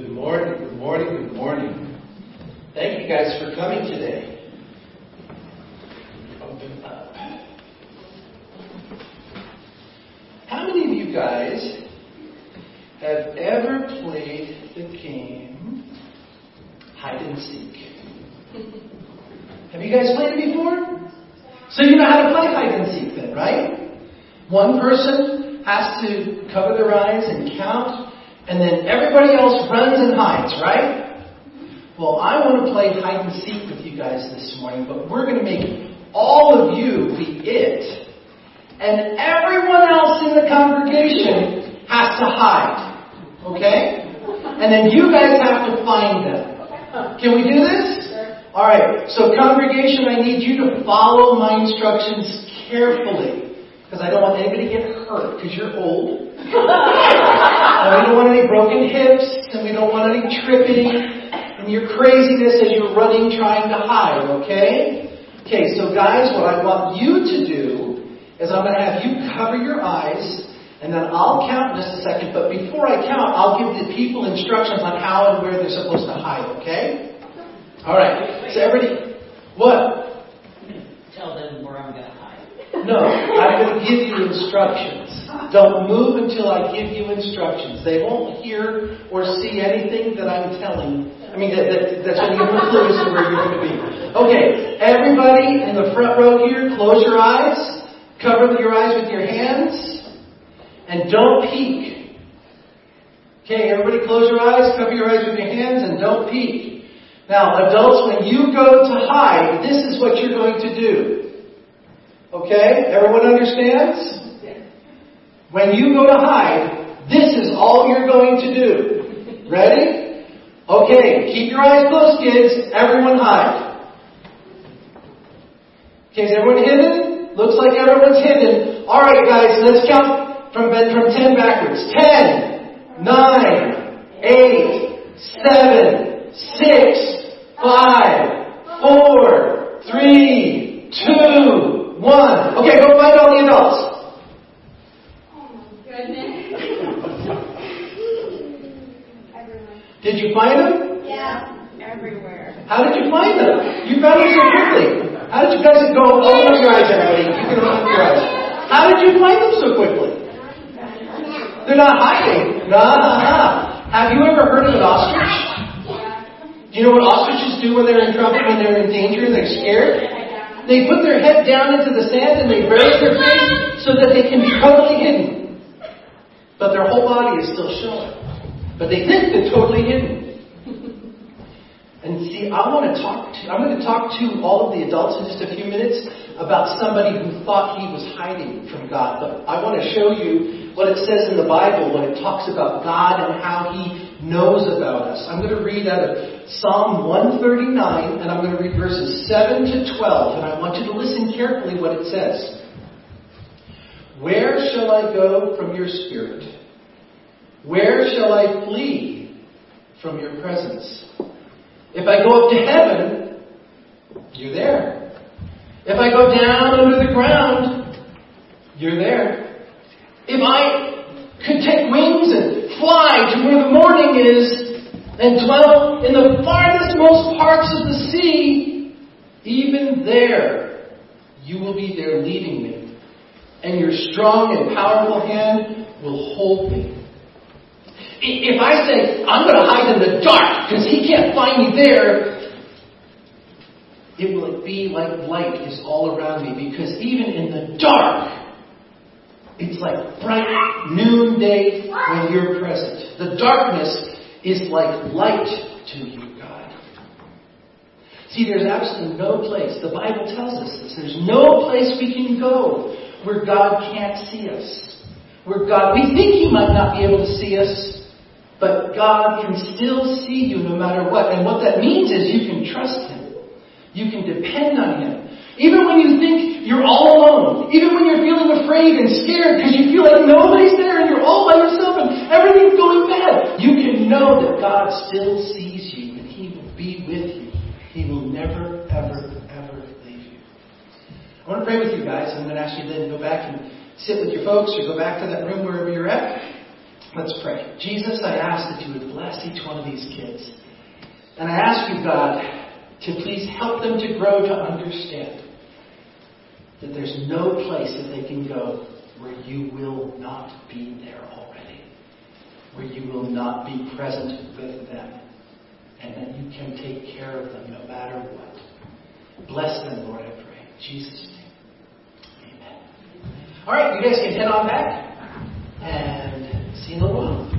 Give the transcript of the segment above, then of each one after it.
morning, good morning, good morning. Thank you guys for coming today. Open up. How many of you guys have ever played the game hide and seek? Have you guys played it before? So you know how to play hide and seek then, right? One person has to cover their eyes and count and then everybody else runs and hides, right? Well, I want to play hide and seek with you guys this morning, but we're going to make all of you be it, and everyone else in the congregation has to hide. Okay? And then you guys have to find them. Can we do this? All right. So, congregation, I need you to follow my instructions carefully because I don't want anybody to get hurt because you're old and we don't want any broken hips, and we don't want any tripping, and your craziness as you're running trying to hide, okay? Okay, so guys, what I want you to do is I'm going to have you cover your eyes, and then I'll count in just a second, but before I count, I'll give the people instructions on how and where they're supposed to hide, okay? Alright, so everybody, what? Tell them where I'm going. No, I'm going to give you instructions. Don't move until I give you instructions. They won't hear or see anything that I'm telling. I mean, that, that, that's going to to where you're going to be. Okay, everybody in the front row here, close your eyes. Cover your eyes with your hands. And don't peek. Okay, everybody close your eyes, cover your eyes with your hands, and don't peek. Now, adults, when you go to hide, this is what you're going to do. Okay? Everyone understands? When you go to hide, this is all you're going to do. Ready? Okay, keep your eyes closed, kids. Everyone hide. Okay, is everyone hidden? Looks like everyone's hidden. Alright guys, let's count from, from 10 backwards. 10, 9, 8, 7, 6, 5, 4, 3, 2, 1. Okay, go find all the adults. Oh, did you find them? Yeah, everywhere. How did you find them? You found them so quickly. How did you guys go? Open up your eyes, everybody. You can open up your eyes. How did you find them so quickly? They're not hiding. Nah. Have you ever heard of an ostrich? Do you know what ostriches do when they're in trouble, when they're in danger, and they're scared? They put their head down into the sand and they bury their face so that they can be totally hidden. But their whole body is still showing. But they think they're totally hidden. And see, I want to talk to, I'm going to talk to all of the adults in just a few minutes about somebody who thought he was hiding from God. But I want to show you what it says in the Bible when it talks about God and how he knows about us. I'm going to read out of Psalm 139 and I'm going to read verses 7 to 12 and I want you to listen carefully what it says. Where shall I go from your spirit? Where shall I flee from your presence? If I go up to heaven, you're there. If I go down under the ground, you're there. If I could take wings and fly to where the morning is and dwell in the farthest most parts of the sea, even there you will be there leading me. And your strong and powerful hand will hold me. If I say, I'm going to hide in the dark because he can't find me there, it will be like light is all around me because even in the dark, it's like bright noonday when you're present. The darkness is like light to you, God. See, there's absolutely no place, the Bible tells us this, there's no place we can go where God can't see us. Where God, we think He might not be able to see us, but God can still see you no matter what. And what that means is you can trust Him. You can depend on Him. Even when you think you're all alone, even when you're feeling afraid and scared because you feel like nobody's there and you're all by yourself and everything's going bad, you can know that God still sees you and He will be with you. He will never, ever, ever leave you. I want to pray with you guys. I'm going to ask you then to go back and sit with your folks or go back to that room wherever you're at. Let's pray. Jesus, I ask that you would bless each one of these kids. And I ask you, God, to please help them to grow to understand that there's no place that they can go where you will not be there already, where you will not be present with them, and that you can take care of them no matter what. Bless them, Lord, I pray. In Jesus' name. Amen. All right, you guys can head on back and see you in a while.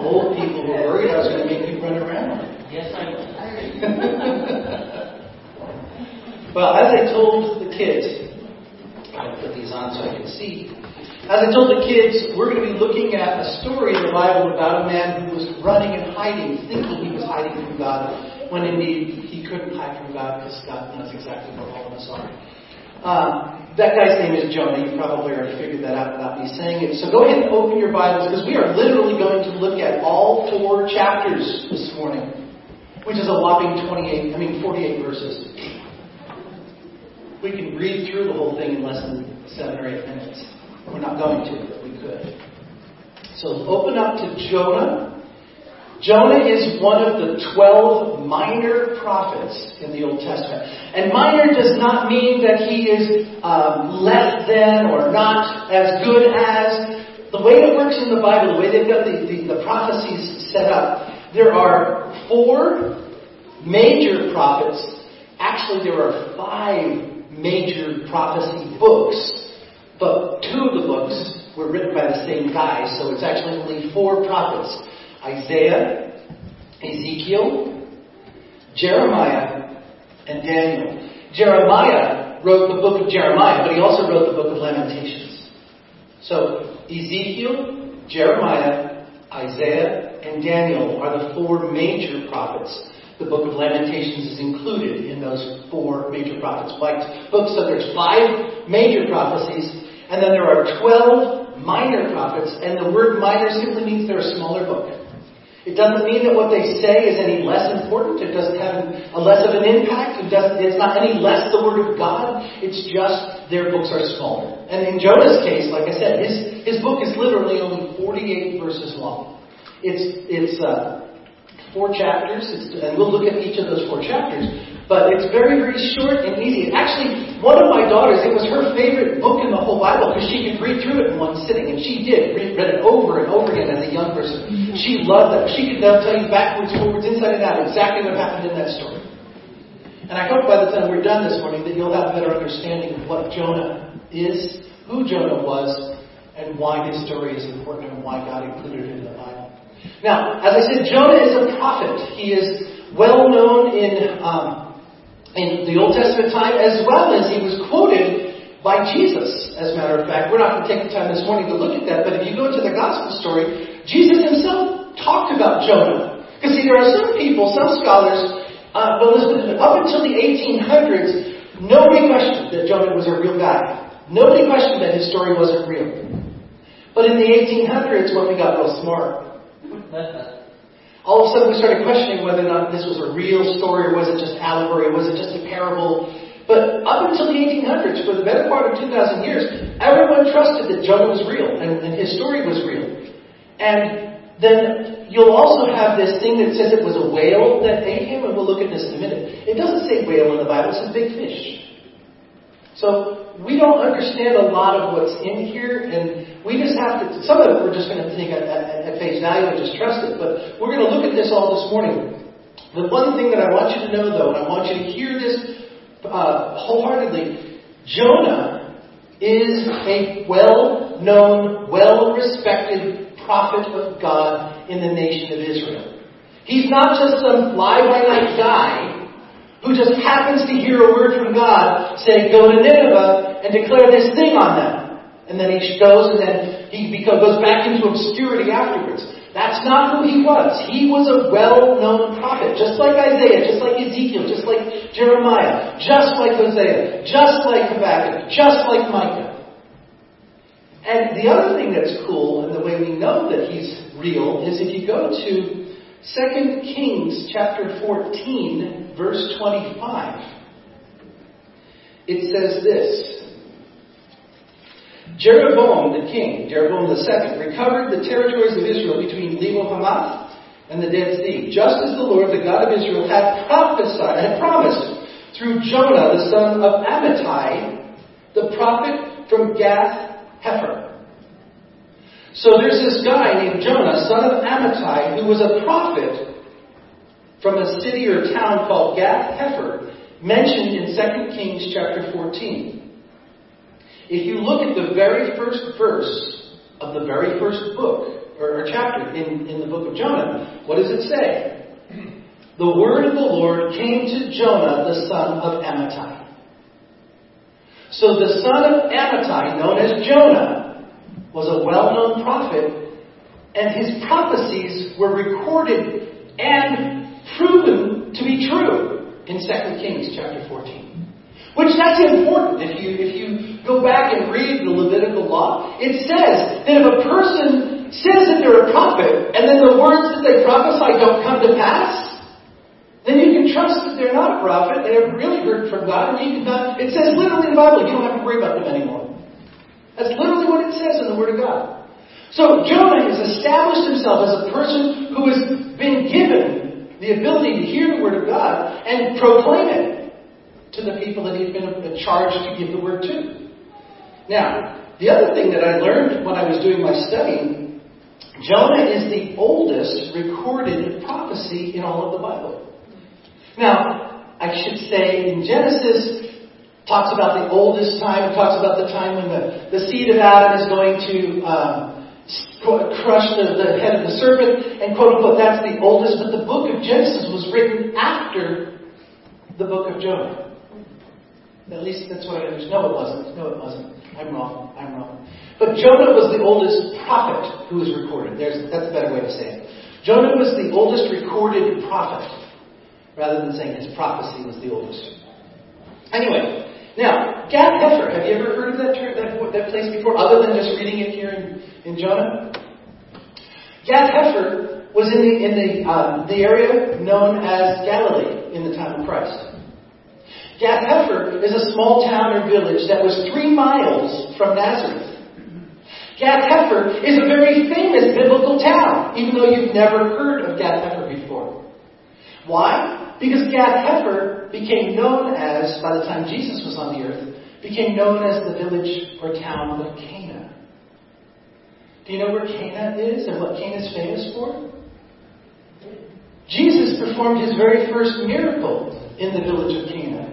Old people were worried I was going to make you run around. Yes, I will. well, as I told the kids, I'll put these on so I can see. As I told the kids, we're going to be looking at a story in the Bible about a man who was running and hiding, thinking he was hiding from God, when indeed he couldn't hide from God because God knows exactly where all of us are. Um, that guy's name is Jonah. You probably already figured that out without me saying it. So go ahead and open your Bibles because we are literally going to look at all four chapters this morning, which is a whopping 28, I mean 48 verses. We can read through the whole thing in less than seven or eight minutes. We're not going to, but we could. So open up to Jonah Jonah is one of the 12 minor prophets in the Old Testament. And minor does not mean that he is um, less than or not as good as. The way it works in the Bible, the way they've got the, the, the prophecies set up, there are four major prophets. Actually, there are five major prophecy books, but two of the books were written by the same guy, so it's actually only four prophets. Isaiah, Ezekiel, Jeremiah, and Daniel. Jeremiah wrote the book of Jeremiah, but he also wrote the book of Lamentations. So, Ezekiel, Jeremiah, Isaiah, and Daniel are the four major prophets. The book of Lamentations is included in those four major prophets. Books, so there's five major prophecies, and then there are 12 minor prophets, and the word minor simply means they're a smaller book. It doesn't mean that what they say is any less important. It doesn't have a less of an impact. It doesn't, it's not any less the Word of God. It's just their books are smaller. And in Jonah's case, like I said, his, his book is literally only 48 verses long. It's, it's uh, four chapters, it's, and we'll look at each of those four chapters. But it's very, very short and easy. Actually, one of my daughters, it was her favorite book in the whole Bible because she could read through it in one sitting, and she did. Read, read it over and over again as a young person. She loved that. She could now tell you backwards, forwards, inside and out exactly what happened in that story. And I hope by the time we're done this morning that you'll have a better understanding of what Jonah is, who Jonah was, and why his story is important and why God included it in the Bible. Now, as I said, Jonah is a prophet. He is well known in um, in the Old Testament time, as well as he was quoted by Jesus. As a matter of fact, we're not going to take the time this morning to look at that, but if you go to the gospel story, Jesus himself talked about Jonah. Because see, there are some people, some scholars, uh, listen, up until the 1800s, nobody questioned that Jonah was a real guy. Nobody questioned that his story wasn't real. But in the 1800s, when we got real smart, all of a sudden we started questioning whether or not this was a real story or was it just allegory, or was it just a parable. But up until the 1800s, for the better part of 2,000 years, everyone trusted that Jonah was real and, and his story was real. And then you'll also have this thing that says it was a whale that ate him, and we'll look at this in a minute. It doesn't say whale in the Bible, it says big fish. So we don't understand a lot of what's in here, and we just have to. Some of it we're just going to take at, at, at face value and just trust it. But we're going to look at this all this morning. The one thing that I want you to know, though, and I want you to hear this uh, wholeheartedly, Jonah is a well-known, well-respected prophet of God in the nation of Israel. He's not just some fly-by-night guy who just happens to hear a word from God saying, go to Nineveh and declare this thing on them. And then he goes and then he goes back into obscurity afterwards. That's not who he was. He was a well-known prophet, just like Isaiah, just like Ezekiel, just like Jeremiah, just like Hosea, just like Habakkuk, just like Micah. And the other thing that's cool, and the way we know that he's real, is if you go to 2 Kings chapter 14, verse 25. it says this. Jeroboam the king, Jeroboam the second, recovered the territories of Israel between Lebo Hamath and the Dead Sea, just as the Lord, the God of Israel, had prophesied, had promised through Jonah, the son of Amittai, the prophet from Gath Hepher. So there's this guy named Jonah, son of Amittai, who was a prophet from a city or town called Gath Hepher, mentioned in 2 Kings chapter 14. If you look at the very first verse of the very first book, or, or chapter in, in the book of Jonah, what does it say? The word of the Lord came to Jonah, the son of Amittai. So the son of Amittai, known as Jonah, was a well-known prophet, and his prophecies were recorded and proven to be true in 2 Kings chapter 14. Which that's important. If you if you go back and read the Levitical law, it says that if a person says that they're a prophet and then the words that they prophesy don't come to pass, then you can trust that they're not a prophet, they have really heard from God, and you can not, it says literally in the Bible, you don't have to worry about them anymore. That's literally what it says in the Word of God. So Jonah has established himself as a person who has been given the ability to hear the Word of God and proclaim it to the people that he's been charged to give the word to. Now, the other thing that I learned when I was doing my study, Jonah is the oldest recorded prophecy in all of the Bible. Now, I should say in Genesis, talks about the oldest time, it talks about the time when the, the seed of Adam is going to um, crush the, the head of the serpent, and quote unquote, that's the oldest, but the book of Genesis was written after the book of Jonah. At least that's what I understand. No, it wasn't. No, it wasn't. I'm wrong. I'm wrong. But Jonah was the oldest prophet who was recorded. There's, that's a better way to say it. Jonah was the oldest recorded prophet, rather than saying his prophecy was the oldest. Anyway, now, Gath Hepher, have you ever heard of that, that, that place before, other than just reading it here in, in Jonah? Gath Hepher was in the, in the, um, the area known as Galilee in the time of Christ. Gath Hepher is a small town or village that was three miles from Nazareth. Gath Hepher is a very famous biblical town, even though you've never heard of Gath Hepher before. Why? Because Gath Hepher became known as, by the time Jesus was on the earth, became known as the village or town of Cana. Do you know where Cana is and what Cana is famous for? Jesus performed his very first miracle in the village of Cana.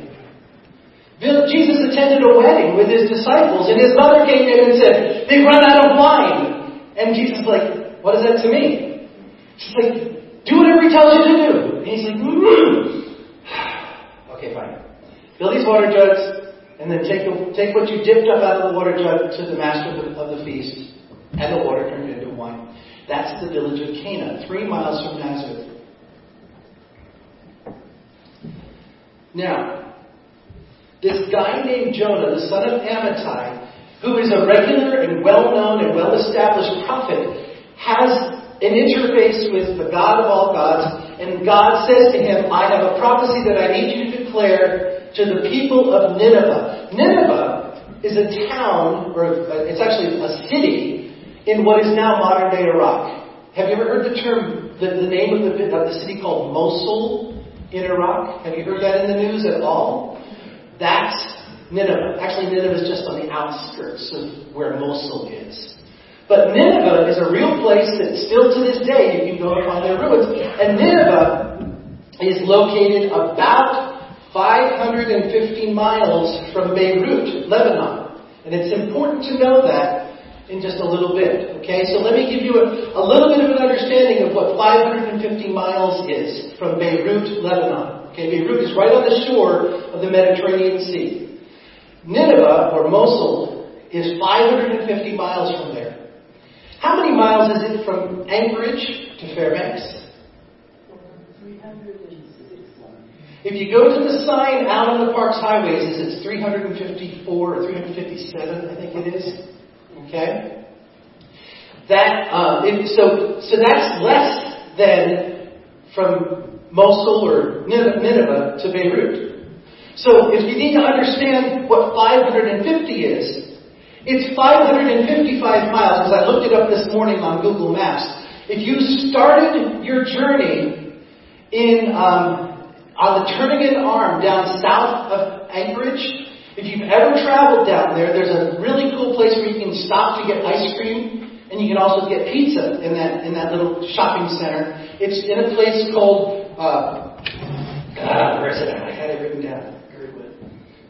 Jesus attended a wedding with his disciples, and his mother came in and said, They've run out of wine. And Jesus is like, What is that to me? She's like, Do whatever he tells you to do. And he's like, mm. Okay, fine. Fill these water jugs, and then take, take what you dipped up out of the water jug to the master of the, of the feast, and the water turned into wine. That's the village of Cana, three miles from Nazareth. Now, this guy named Jonah, the son of Amittai, who is a regular and well known and well established prophet, has an interface with the God of all gods, and God says to him, I have a prophecy that I need you to declare to the people of Nineveh. Nineveh is a town, or it's actually a city, in what is now modern day Iraq. Have you ever heard the term, the, the name of the, of the city called Mosul in Iraq? Have you heard that in the news at all? That's Nineveh. Actually, Nineveh is just on the outskirts of where Mosul is. But Nineveh is a real place that still to this day you can go and find their ruins. And Nineveh is located about 550 miles from Beirut, Lebanon. And it's important to know that in just a little bit. Okay, so let me give you a, a little bit of an understanding of what 550 miles is from Beirut, Lebanon. Okay, Beirut is right on the shore of the Mediterranean Sea. Nineveh, or Mosul, is 550 miles from there. How many miles is it from Anchorage to Fairbanks? If you go to the sign out on the Parks Highways, it's 354 or 357, I think it is. Okay? That, uh, it, so, so that's less than from Mosul or Nineveh to Beirut. So if you need to understand what 550 is, it's 555 miles, as I looked it up this morning on Google Maps. If you started your journey in um, on the Turnagain Arm down south of Anchorage, if you've ever traveled down there, there's a really cool place where you can stop to get ice cream, and you can also get pizza in that in that little shopping center. It's in a place called uh, ah, where is it? I had it written down. Girdwood.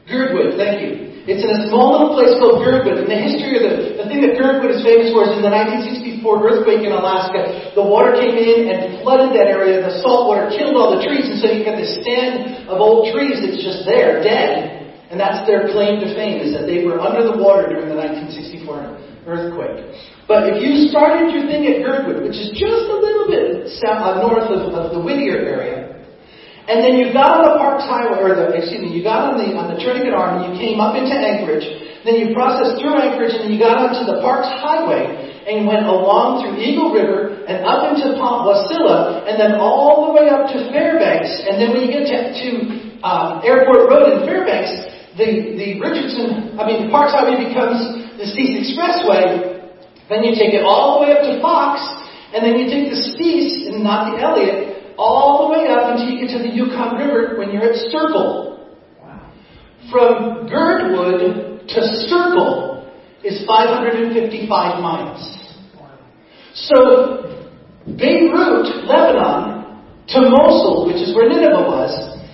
Girdwood. Thank you. It's in a small little place called Girdwood. And the history of the, the thing that Girdwood is famous for is in the 1964 earthquake in Alaska, the water came in and flooded that area. The salt water killed all the trees, and so you've got this stand of old trees that's just there, dead. And that's their claim to fame, is that they were under the water during the 1964 earthquake. But if you started your thing at Girdwood, which is just a little bit south, uh, north of, of the Whittier area, and then you got on the Parks Highway, or the, excuse me, you got on the, on the Turnagain Arm and you came up into Anchorage. Then you processed through Anchorage and you got onto the Parks Highway and went along through Eagle River and up into Pont Wasilla and then all the way up to Fairbanks. And then when you get to, to um, Airport Road in Fairbanks, the, the Richardson, I mean, Parks Highway becomes the Steese Expressway. Then you take it all the way up to Fox, and then you take the Steese and not the Elliott, all the way up until you get to the Yukon River when you're at Circle. From Girdwood to Circle is 555 miles. So, Beirut, Lebanon, to Mosul, which is where Nineveh was,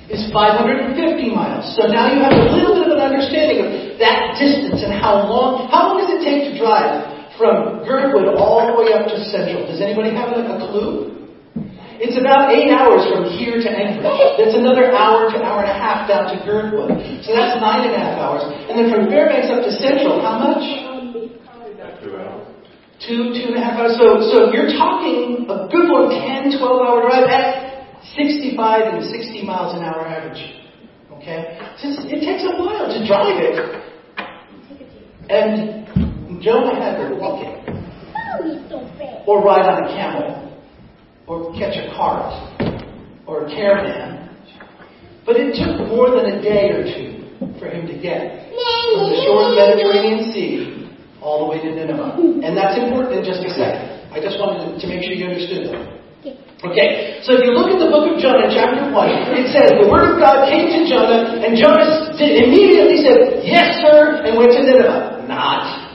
is 550 miles. So now you have a little bit of an understanding of that distance and how long, how long does it take to drive from Girdwood all the way up to Central? Does anybody have a, a clue? It's about eight hours from here to Anchorage. That's another hour to hour and a half down to Girdwood. So that's nine and a half hours. And then from Fairbanks up to Central, how much? Two hours. Two, two and a half hours. So, so you're talking a good one, 10, 12 hour drive at 65 and 60 miles an hour average. Okay? So it takes a while to drive it. And Jonah had to walk it. Oh, or ride on a camel or catch a cart or a caravan. But it took more than a day or two for him to get from the shore of the Mediterranean Sea all the way to Nineveh. And that's important in just a second. I just wanted to make sure you understood that. Okay, so if you look at the book of Jonah, chapter 1, it says, The word of God came to Jonah, and Jonah immediately said, Yes, sir, and went to Nineveh. Not.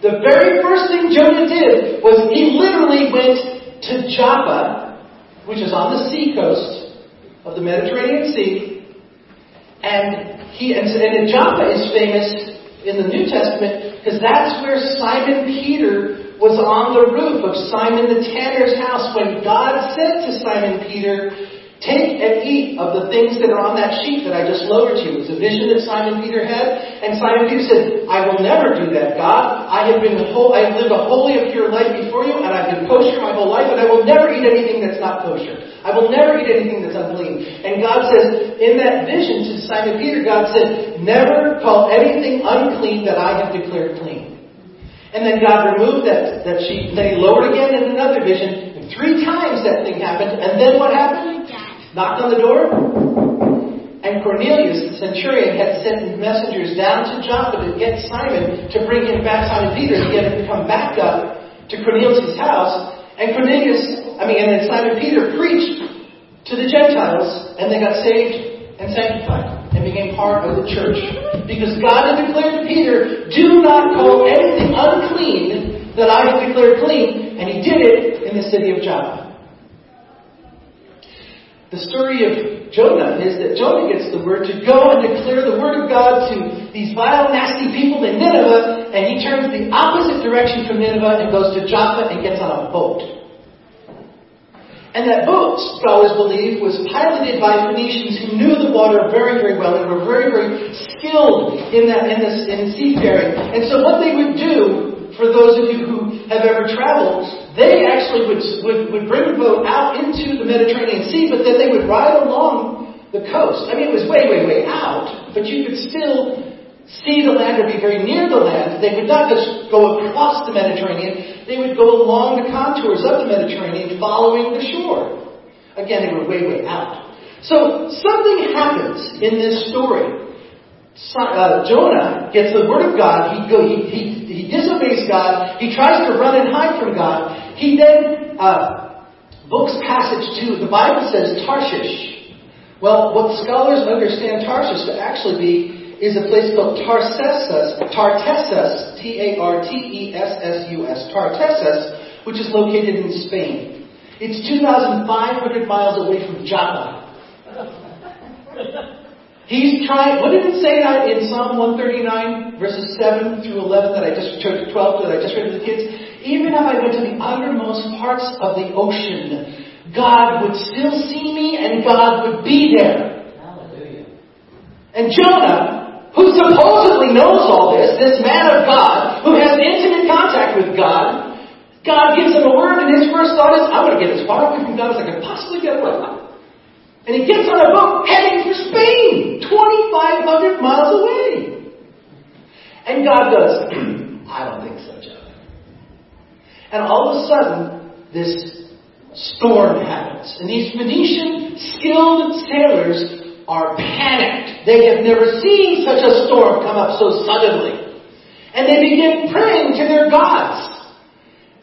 The very first thing Jonah did was he literally went to Joppa, which is on the sea coast of the Mediterranean Sea. And he and, and Joppa is famous in the New Testament because that's where Simon Peter was on the roof of Simon the tanner's house when God said to Simon Peter, Take and eat of the things that are on that sheet that I just lowered to you. It was a vision that Simon Peter had. And Simon Peter said, I will never do that, God. I have been whole, I have lived a holy and pure life before you, and I've been kosher my whole life, and I will never eat anything that's not kosher. I will never eat anything that's unclean. And God says, in that vision to Simon Peter, God said, never call anything unclean that I have declared clean. And then God removed that, that sheet, and then he lowered again in another vision, and three times that thing happened, and then what happened? Knocked on the door, and Cornelius, the centurion, had sent messengers down to Joppa to get Simon, to bring him back, Simon Peter, to get him come back up to Cornelius' house. And Cornelius, I mean, and then Simon Peter preached to the Gentiles, and they got saved and sanctified and became part of the church. Because God had declared to Peter, do not call anything unclean that I have declared clean, and he did it in the city of Joppa. The story of Jonah is that Jonah gets the word to go and declare the word of God to these vile, nasty people in Nineveh, and he turns the opposite direction from Nineveh and goes to Joppa and gets on a boat. And that boat, scholars believe, was piloted by Phoenicians who knew the water very, very well and were very, very skilled in that in this in seafaring. And so what they would do, for those of you who have ever traveled, they actually would, would, would bring a boat out into the Mediterranean Sea, but then they would ride along the coast. I mean, it was way, way, way out, but you could still see the land or be very near the land. They would not just go across the Mediterranean, they would go along the contours of the Mediterranean following the shore. Again, they were way, way out. So something happens in this story. Uh, Jonah gets the word of God. He, go, he, he, he disobeys God. He tries to run and hide from God. He then uh, books passage to, the Bible says Tarshish. Well, what scholars understand Tarshish to actually be is a place called Tartessus, Tartessus, T-A-R-T-E-S-S-U-S, Tartessus, which is located in Spain. It's 2,500 miles away from Java. He's trying, what did it say that in Psalm 139, verses 7 through 11 that I just, 12 that I just read to the kids? Even if I went to the uttermost parts of the ocean, God would still see me and God would be there. Hallelujah. And Jonah who supposedly knows all this, this man of God, who has intimate contact with God, God gives him a word, and his first thought is, I'm going to get as far away from God as I can possibly get away. And he gets on a boat heading for Spain, 2,500 miles away. And God goes, I don't think so, Jonah. And all of a sudden, this storm happens. And these Phoenician skilled sailors are panicked. They have never seen such a storm come up so suddenly. And they begin praying to their gods.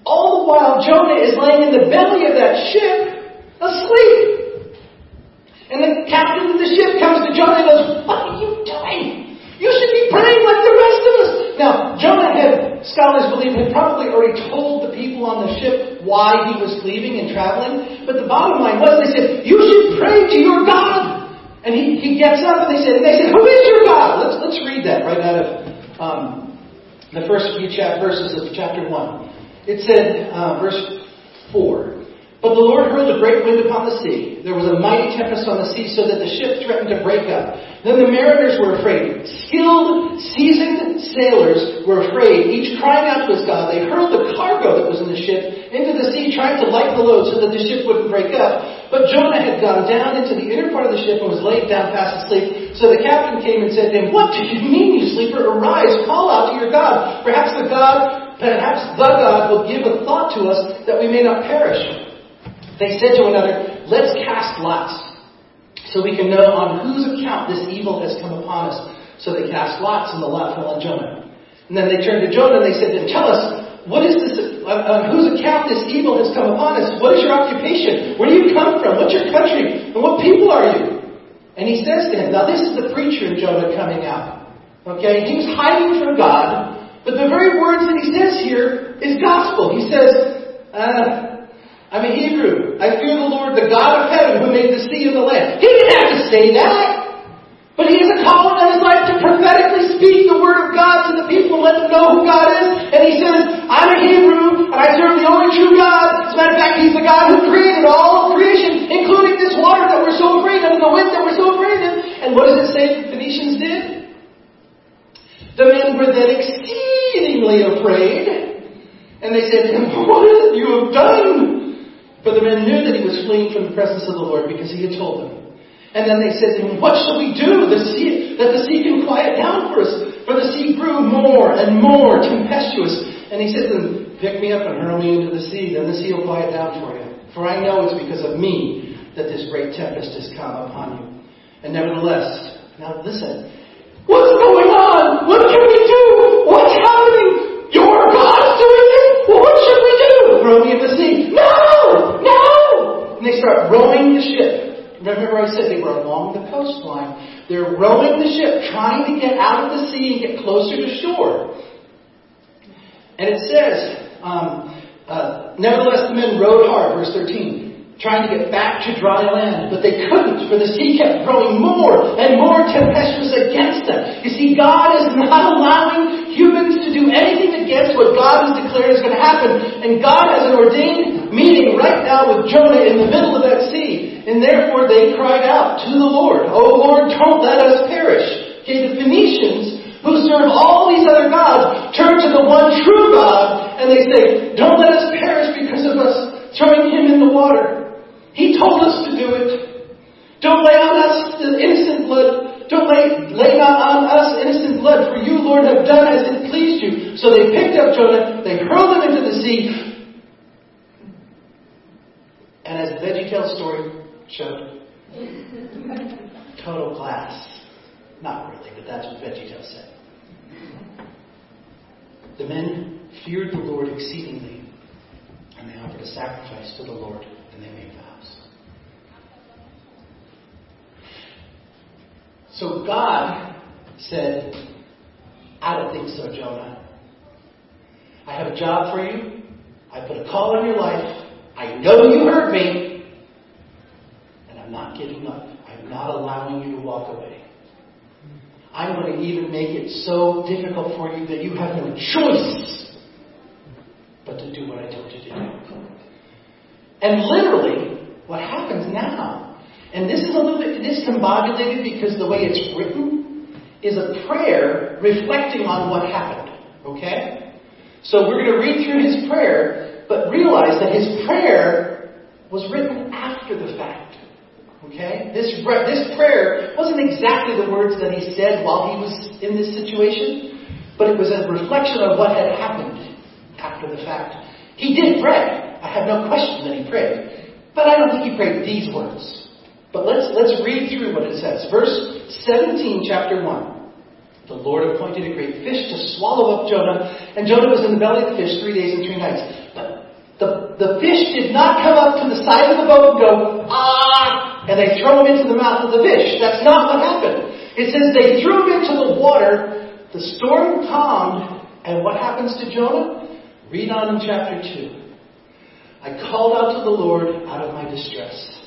All the while, Jonah is laying in the belly of that ship, asleep. And the captain of the ship comes to Jonah and goes, What are you doing? You should be praying like the rest of us. Now, Jonah had, scholars believe, had probably already told the people on the ship why he was leaving and traveling. But the bottom line was, they said, You should pray to your God. And he, he gets up and they said, they said, Who is your God? Let's, let's read that right out of um, the first few chap- verses of chapter 1. It said, uh, verse 4. But the Lord hurled a great wind upon the sea. There was a mighty tempest on the sea so that the ship threatened to break up. Then the mariners were afraid. Skilled, seasoned sailors were afraid, each crying out to his God. They hurled the cargo that was in the ship into the sea, trying to lighten the load so that the ship wouldn't break up. But Jonah had gone down into the inner part of the ship and was laid down fast asleep. So the captain came and said to him, What do you mean, you sleeper? Arise, call out to your God. Perhaps the God, perhaps the God will give a thought to us that we may not perish. They said to another, Let's cast lots, so we can know on whose account this evil has come upon us. So they cast lots, and the lot fell on Jonah. And then they turned to Jonah and they said, Then tell us, what is this, on, on whose account this evil has come upon us? What is your occupation? Where do you come from? What's your country? And what people are you? And he says to him, now this is the preacher Jonah coming out. Okay? He was hiding from God, but the very words that he says here is gospel. He says, uh, I'm a Hebrew. I fear the Lord, the God of heaven, who made the sea and the land. He didn't have to say that. But he has a calling on his life to prophetically speak the word of God to the people and let them know who God is. And he says, I'm a Hebrew, and I serve the only true God. As a matter of fact, he's the God who created all of creation, including this water that we're so afraid of and the wind that we're so afraid of. And what does it say the Phoenicians did? The men were then exceedingly afraid. And they said What is you have done? For the men knew that he was fleeing from the presence of the Lord because he had told them. And then they said to him, What shall we do the sea, that the sea can quiet down for us? For the sea grew more and more tempestuous. And he said to them, Pick me up and hurl me into the sea, then the sea will quiet down for you. For I know it's because of me that this great tempest has come upon you. And nevertheless, now listen, what's going on? What can we they start rowing the ship. Remember I said they were along the coastline. They're rowing the ship, trying to get out of the sea and get closer to shore. And it says, um, uh, nevertheless the men rowed hard, verse 13, trying to get back to dry land, but they couldn't, for the sea kept growing more and more tempestuous against them. You see, God is not allowing humans to do anything against what God has declared is going to happen. And God has an ordained meeting right now with Jonah in the middle of that sea. And therefore they cried out to the Lord, Oh Lord, don't let us perish. Okay, the Phoenicians who serve all these other gods turn to the one true God and they say, Don't let us perish because of us throwing him in the water. He told us to do it. Don't lay on us the innocent blood. Don't lay, lay not on us innocent blood, for you, Lord, have done as it pleased you. So they picked up Jonah, they hurled him into the sea, and as the VeggieTales story showed, Total class. Not really, but that's what VeggieTales said. The men feared the Lord exceedingly, and they offered a sacrifice to the Lord, and they made vows. So God said, I don't think so, Jonah. I have a job for you. I put a call on your life. I know you hurt me. And I'm not giving up. I'm not allowing you to walk away. I'm going to even make it so difficult for you that you have no choice but to do what I told you to do. And literally, what happens now, and this is a little bit discombobulated because the way it's written is a prayer reflecting on what happened. Okay? So we're going to read through his prayer, but realize that his prayer was written after the fact. Okay? This, this prayer wasn't exactly the words that he said while he was in this situation, but it was a reflection of what had happened after the fact. He did pray. I have no question that he prayed. But I don't think he prayed these words. But let's, let's read through what it says. Verse 17, chapter 1. The Lord appointed a great fish to swallow up Jonah, and Jonah was in the belly of the fish three days and three nights. But the, the fish did not come up to the side of the boat and go, ah, and they throw him into the mouth of the fish. That's not what happened. It says they threw him into the water, the storm calmed, and what happens to Jonah? Read on in chapter 2. I called out to the Lord out of my distress.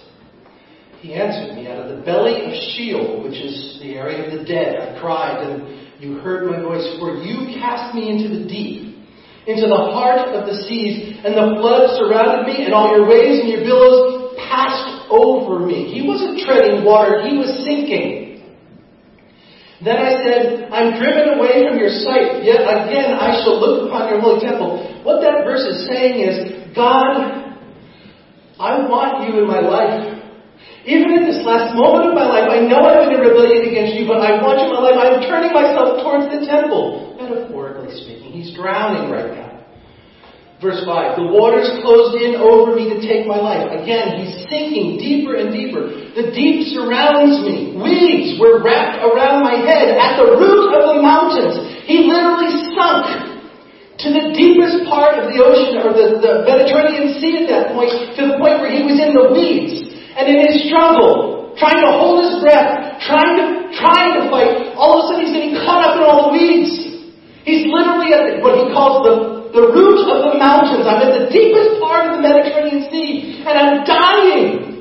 He answered me out of the belly of Sheol, which is the area of the dead. I cried, and you heard my voice, for you cast me into the deep, into the heart of the seas, and the flood surrounded me, and all your waves and your billows passed over me. He wasn't treading water, he was sinking. Then I said, I'm driven away from your sight, yet again I shall look upon your holy temple. What that verse is saying is, God, I want you in my life. Even in this last moment of my life, I know been in rebellion against you, but I want you in my life. I'm turning myself towards the temple. Metaphorically speaking, he's drowning right now. Verse 5 The waters closed in over me to take my life. Again, he's sinking deeper and deeper. The deep surrounds me. Weeds were wrapped around my head at the root of the mountains. He literally sunk to the deepest part of the ocean or the, the Mediterranean Sea at that point, to the point where he was in the weeds. And in his struggle, trying to hold his breath, trying to, trying to fight, all of a sudden he's getting caught up in all the weeds. He's literally at what he calls the, the root of the mountains. I'm at the deepest part of the Mediterranean Sea, and I'm dying.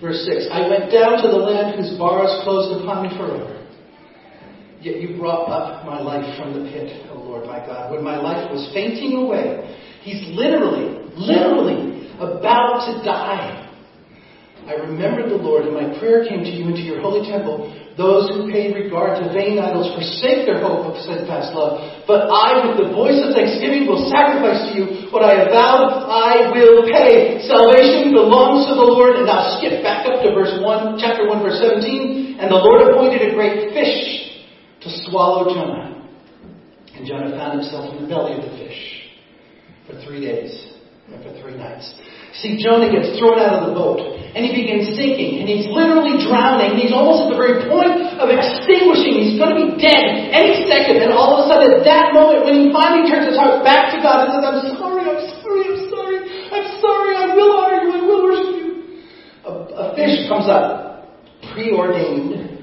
Verse 6 I went down to the land whose bars closed upon me forever. Yet you brought up my life from the pit, O Lord my God. When my life was fainting away, he's literally, literally about to die. I remembered the Lord, and my prayer came to you into your holy temple. Those who pay regard to vain idols forsake their hope of steadfast love. But I, with the voice of thanksgiving, will sacrifice to you what I have vowed I will pay. Salvation belongs to the Lord. And now skip back up to verse 1, chapter 1, verse 17. And the Lord appointed a great fish to swallow Jonah. And Jonah found himself in the belly of the fish for three days and for three nights. See, Jonah gets thrown out of the boat, and he begins sinking, and he's literally drowning, he's almost at the very point of extinguishing. He's going to be dead any second, and all of a sudden, at that moment, when he finally turns his heart back to God and says, I'm sorry, I'm sorry, I'm sorry, I'm sorry, I will honor you, I will worship you. A, a fish comes up, preordained.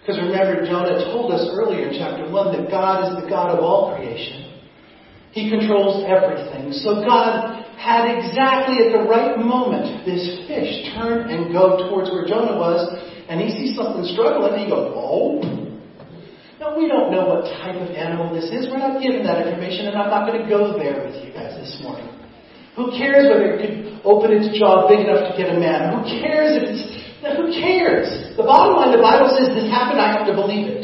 Because remember, Jonah told us earlier in chapter 1 that God is the God of all creation. He controls everything. So God had exactly at the right moment this fish turn and go towards where Jonah was, and he sees something struggling, and he goes, Oh. Now, we don't know what type of animal this is. We're not given that information, and I'm not going to go there with you guys this morning. Who cares whether it could open its jaw big enough to get a man? Who cares if it's. Who cares? The bottom line, the Bible says this happened, I have to believe it.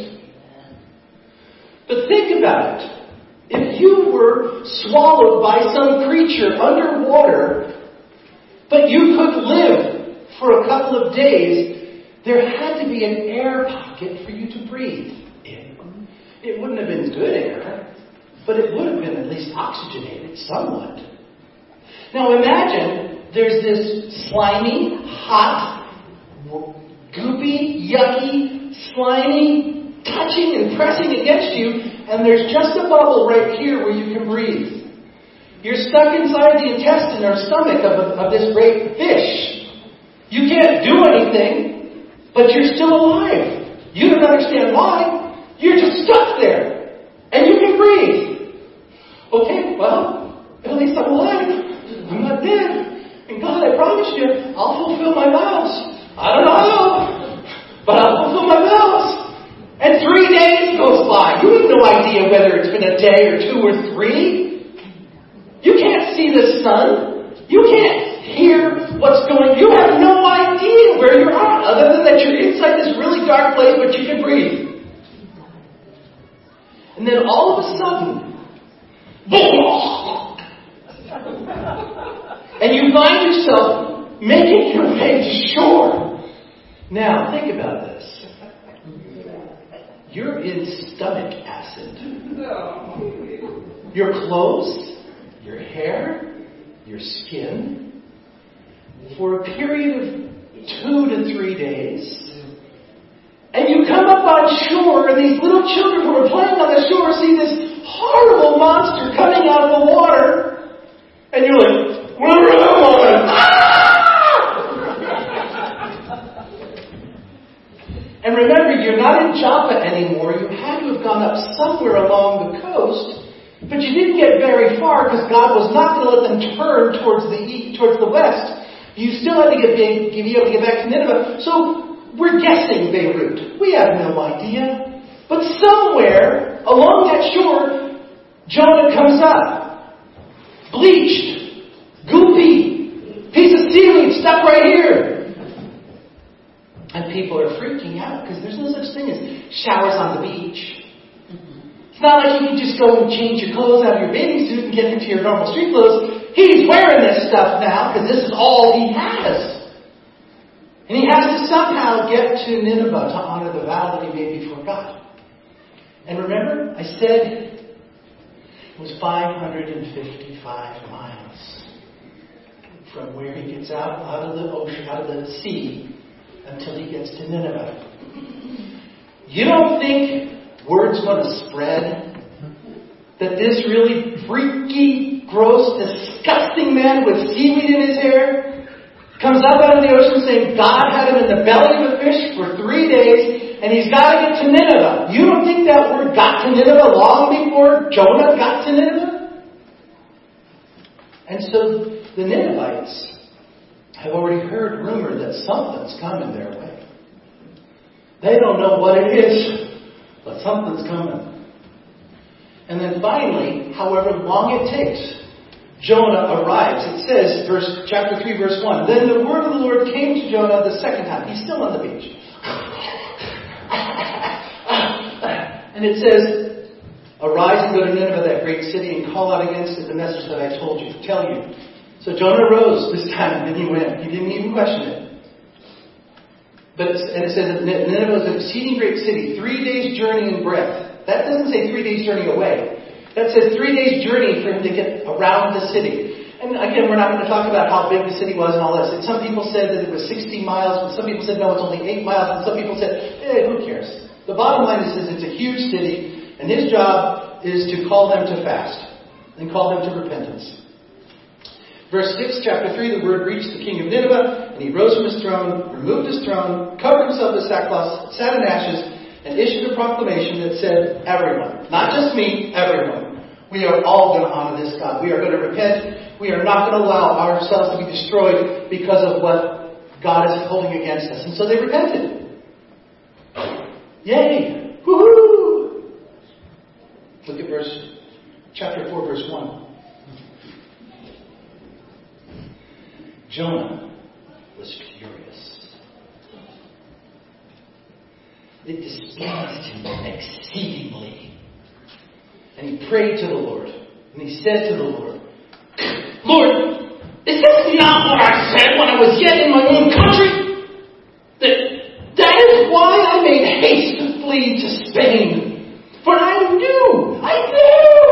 But think about it. If you were swallowed by some creature underwater, but you could live for a couple of days, there had to be an air pocket for you to breathe in. It wouldn't have been good air, but it would have been at least oxygenated somewhat. Now imagine there's this slimy, hot, goopy, yucky, slimy, touching and pressing against you, and there's just a bubble right here where you can breathe. You're stuck inside the intestine or stomach of, a, of this great fish. You can't do anything, but you're still alive. You don't understand why. You're just stuck there. And you can breathe. Okay, well, at least I'm alive. I'm not dead. And God, I promise you, I'll fulfill my vows. I don't know how, but I'll fulfill my vows. And three days goes by. You have no idea whether it's been a day or two or three. You can't see the sun. You can't hear what's going You have no idea where you're at, other than that you're inside this really dark place, but you can breathe. And then all of a sudden, and you find yourself making your way to shore. Now, think about this. You're in stomach acid. Your clothes your hair, your skin, for a period of two to three days. And you come up on shore, and these little children who are playing on the shore see this horrible monster coming out of the water. And you're like, where am I? Ah! and remember, you're not in Joppa anymore. You had to have gone up somewhere along the coast but you didn't get very far because God was not going to let them turn towards the east, towards the west. You still had to get, be able to get back to Nineveh. So we're guessing Have no idea. But somewhere along that shore, Jonah comes up. Bleached. Goopy. Piece of seaweed stuck right here. And people are freaking out because there's no such thing as showers on the beach. It's not like you can just go and change your clothes out of your bathing suit and get into your normal street clothes. He's wearing this stuff now because this is all he has. And he has to somehow get to Nineveh to honor the vow that he made before God. And remember, I said it was 555 miles from where he gets out, out of the ocean, out of the sea, until he gets to Nineveh. You don't think word's going to spread that this really freaky, gross, disgusting man with seaweed in his hair comes up out of the ocean saying God had him in the belly of a fish for three days and he's got to get to Nineveh. You don't think that word got to Nineveh long before Jonah got to Nineveh? And so the Ninevites have already heard rumor that something's coming their way. They don't know what it is but something's coming. And then finally, however long it takes, Jonah arrives. It says, verse, chapter 3, verse 1. Then the word of the Lord came to Jonah the second time. He's still on the beach. and it says, Arise and go to Nineveh, that great city, and call out against it the message that I told you, to tell you. So Jonah rose this time, and he went. He didn't even question it. But and it says that Nineveh was an exceeding great city, three days' journey in breadth. That doesn't say three days' journey away. That said three days' journey for him to get around the city. And again, we're not going to talk about how big the city was and all this. And some people said that it was 60 miles, but some people said no, it's only 8 miles, and some people said, eh, who cares? The bottom line is, is it's a huge city, and his job is to call them to fast and call them to repentance. Verse 6, chapter 3, the word reached the king of Nineveh, and he rose from his throne, removed his throne, covered himself with sackcloth, sat in ashes, and issued a proclamation that said, Everyone, not just me, everyone, we are all going to honor this God. We are going to repent. We are not going to allow ourselves to be destroyed because of what God is holding against us. And so they repented. Yay! Woohoo! Look at verse, chapter 4, verse 1. Jonah was furious. It displeased him exceedingly. And he prayed to the Lord. And he said to the Lord, Lord, is this not what I said when I was yet in my own country? That, that is why I made haste to flee to Spain. For I knew, I knew,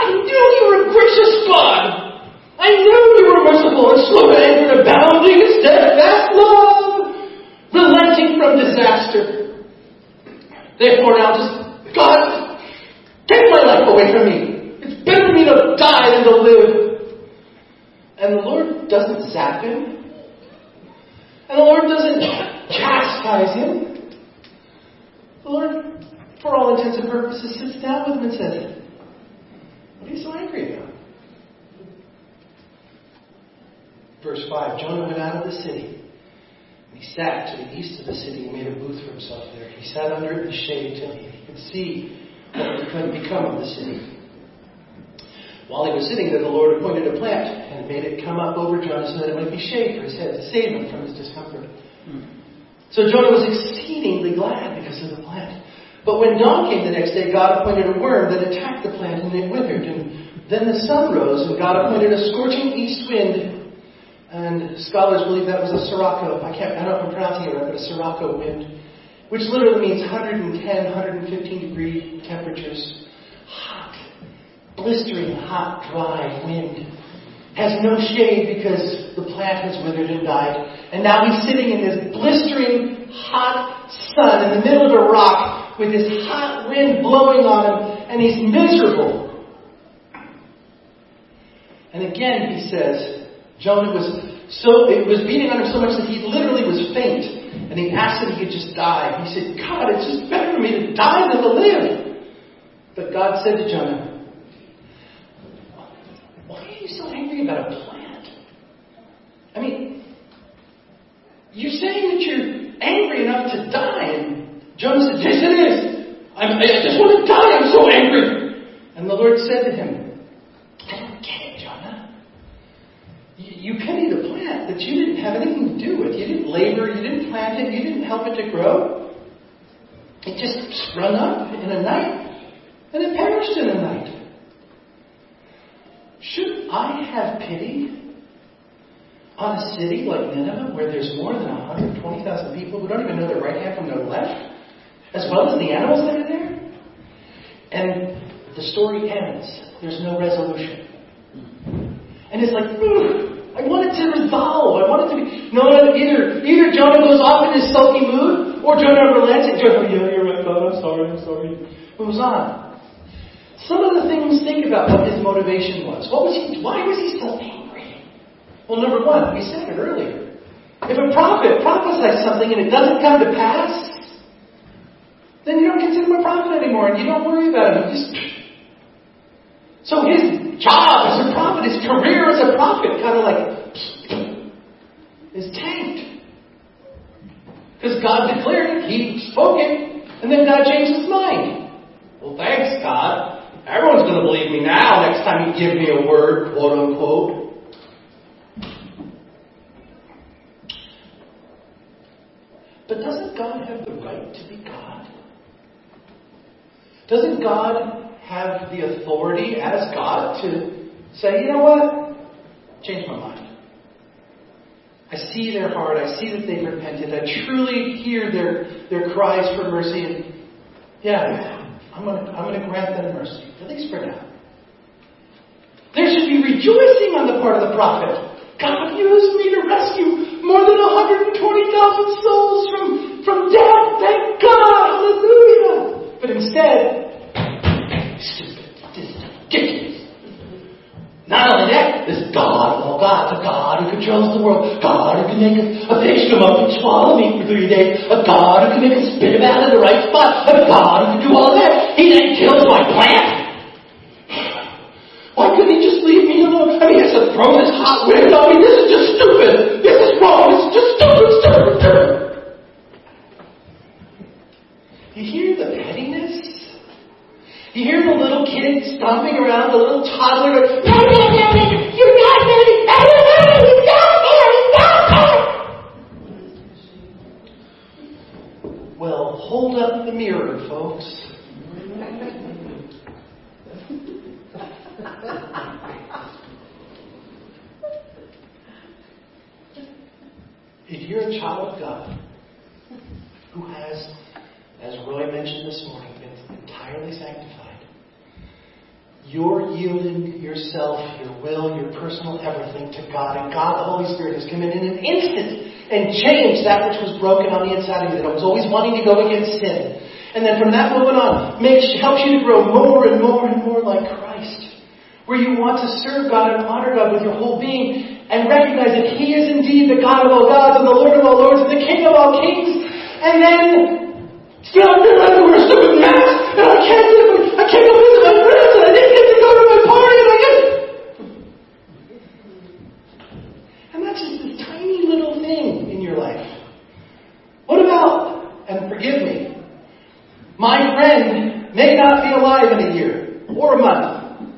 I knew you were a gracious God I knew you were merciful and slow to Therefore now just, God, take my life away from me. It's better for me to die than to live. And the Lord doesn't zap him. And the Lord doesn't chastise him. The Lord, for all intents and purposes, sits down with him and says, What are you so angry about? Verse 5 Jonah went out of the city. And he sat to the east of the city and made a booth for himself there. He sat under it in the shade till he could see what could become of the city. While he was sitting there, the Lord appointed a plant and made it come up over Jonah so that it might be shade for his head to save him from his discomfort. So Jonah was exceedingly glad because of the plant. But when dawn came the next day, God appointed a worm that attacked the plant and it withered. And then the sun rose and God appointed a scorching east wind and scholars believe that was a sirocco. I can't, I don't I'm pronouncing it right, but a sirocco wind, which literally means 110, 115 degree temperatures. Hot, blistering, hot, dry wind. Has no shade because the plant has withered and died. And now he's sitting in this blistering, hot sun in the middle of a rock with this hot wind blowing on him, and he's miserable. And again he says, Jonah was so, it was beating on him so much that he literally was faint. And he asked that he could just die. He said, God, it's just better for me to die than to live. But God said to Jonah, Why are you so angry about a plant? I mean, you're saying that you're angry enough to die. And Jonah said, Yes, it is. I'm, I just want to die. I'm so angry. And the Lord said to him, you pity the plant that you didn't have anything to do with. You didn't labor, you didn't plant it, you didn't help it to grow. It just sprung up in a night, and it perished in a night. Should I have pity on a city like Nineveh where there's more than 120,000 people who don't even know their right hand from their left, as well as the animals that are there? And the story ends. There's no resolution. And it's like, I want it to resolve. I want it to be. No, no, either either Jonah goes off in his sulky mood, or Jonah relents and Jonah, oh, yeah, you're right, God, I'm sorry, I'm sorry. Moves on. Some of the things, think about what his motivation was. What was he? Why was he so angry? Well, number one, we said it earlier. If a prophet prophesies something and it doesn't come to pass, then you don't consider him a prophet anymore, and you don't worry about him. just so his job as a prophet, his career as a prophet, kind of like is tanked. Because God declared it, He spoke it, and then God changed his mind. Well, thanks, God. Everyone's going to believe me now next time you give me a word, quote unquote. But doesn't God have the right to be God? Doesn't God have the authority as God to say, you know what? Change my mind. I see their heart. I see that they've repented. I truly hear their, their cries for mercy. And yeah, I'm going to I'm going to grant them mercy, at least for now. There should be rejoicing on the part of the prophet. God used me to rescue more than 120,000 souls from, from death. Thank God. Hallelujah. But instead, Not only that, there's God, oh God, the God who controls the world, God who can make a, a fish come up and swallow me for three days, a God who can make a spit him out in the right spot, a God who can do all that. He then kills my plant. Why couldn't he just leave me alone? I mean, has to throw this hot wind on me. This is just stupid. This is wrong. This is just stupid, stupid, stupid. You hear the pettiness? You hear the little kid stomping around, the little toddler, no, no, no, no, you're not ready. Well, hold up the mirror, folks. if you're a child of God who has, as Roy mentioned this morning, entirely sanctified, you're yielding yourself, your will, your personal everything to God, and God, the Holy Spirit, has come in in an instant and changed that which was broken on the inside of you, that was always wanting to go against sin. And then from that moment on, makes, helps you to grow more and more and more like Christ. Where you want to serve God and honor God with your whole being and recognize that He is indeed the God of all gods and the Lord of all lords and the King of all kings. And then, still, I'm everywhere, can't do. I can't go visit my friends, and I didn't get to go to my party, and I get. And that's just this tiny little thing in your life. What about, and forgive me, my friend may not be alive in a year or a month.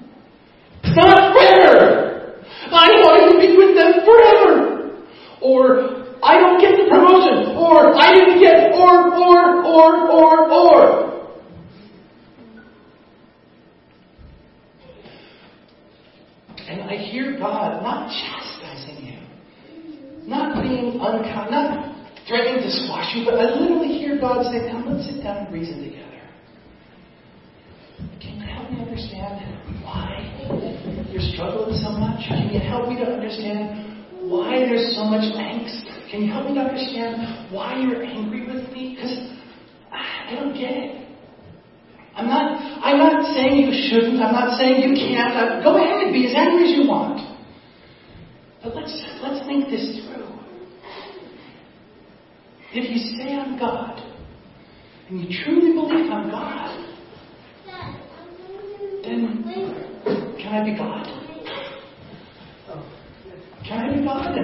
It's not fair. I wanted to be with them forever. Or I don't get the promotion. Or I didn't get or or or or or. And I hear God not chastising you, not being unkind, not threatening to squash you, but I literally hear God say, Come, let's sit down and reason together. Can you help me understand why you're struggling so much? Can you help me to understand why there's so much angst? Can you help me to understand why you're angry with me? Because I don't get it. I'm not, I'm not saying you shouldn't. I'm not saying you can't. I, go ahead and be as angry as you want. But let's, let's think this through. If you say I'm God, and you truly believe I'm God, then can I be God? Can I be God?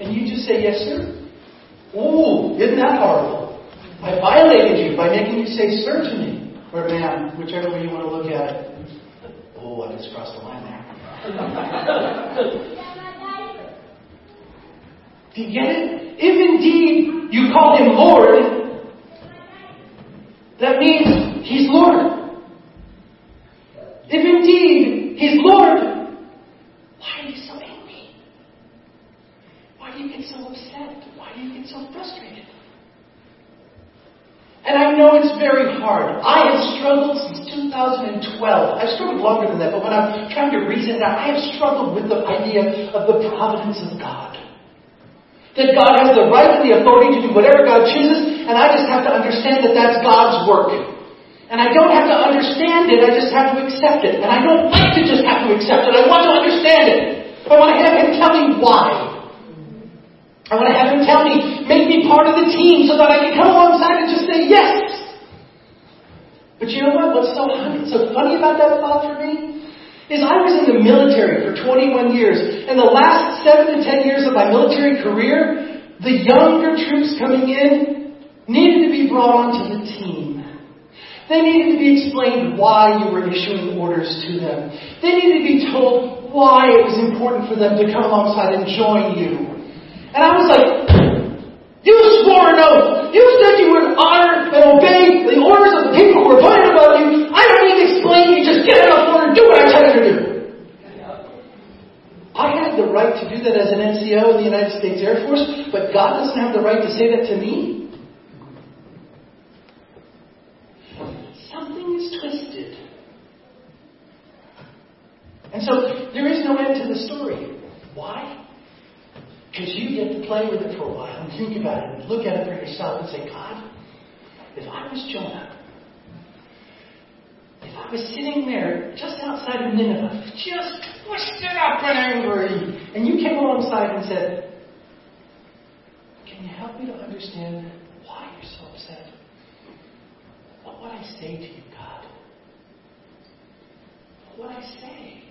And, you just say, yes, sir? Ooh, isn't that horrible? I violated you by making you say sir to me. Or ma'am, whichever way you want to look at it. Oh, I just crossed the line there. Do you get it? If indeed you call him Lord, that means he's Lord. If indeed he's Lord, why are you so angry? Why do you get so upset? Why do you get so frustrated? And I know it's very hard. I have struggled since 2012. I've struggled longer than that, but when I'm trying to reason it out, I have struggled with the idea of the providence of God. That God has the right and the authority to do whatever God chooses, and I just have to understand that that's God's work. And I don't have to understand it, I just have to accept it. And I don't like to just have to accept it, I want to understand it. I want to have Him tell me why. I want to have Him tell me, make me part of the team so that I can come alongside and just say yes. But you know what? What's so so funny about that thought for me? is I was in the military for 21 years. And the last seven to ten years of my military career, the younger troops coming in needed to be brought onto the team. They needed to be explained why you were issuing orders to them. They needed to be told why it was important for them to come alongside and join you. And I was like, you swore an oath. You said you would honor and obey the orders of the people who were appointed above you. I don't need to explain. You just get enough order and do what I tell you to do. I had the right to do that as an NCO in the United States Air Force, but God doesn't have the right to say that to me. Something is twisted. And so there is no end to the story. Why? Because you get to play with it for a while and think about it and look at it for yourself and say, God, if I was Jonah, if I was sitting there just outside of Nineveh, just twisted up and angry, and you came alongside and said, Can you help me to understand why you're so upset? What would I say to you, God? What would I say?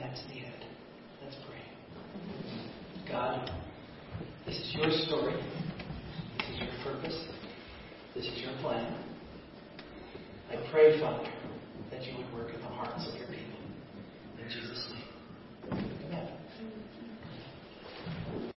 That's the end. Let's pray. God, this is your story. This is your purpose. This is your plan. I pray, Father, that you would work in the hearts of your people. In Jesus'.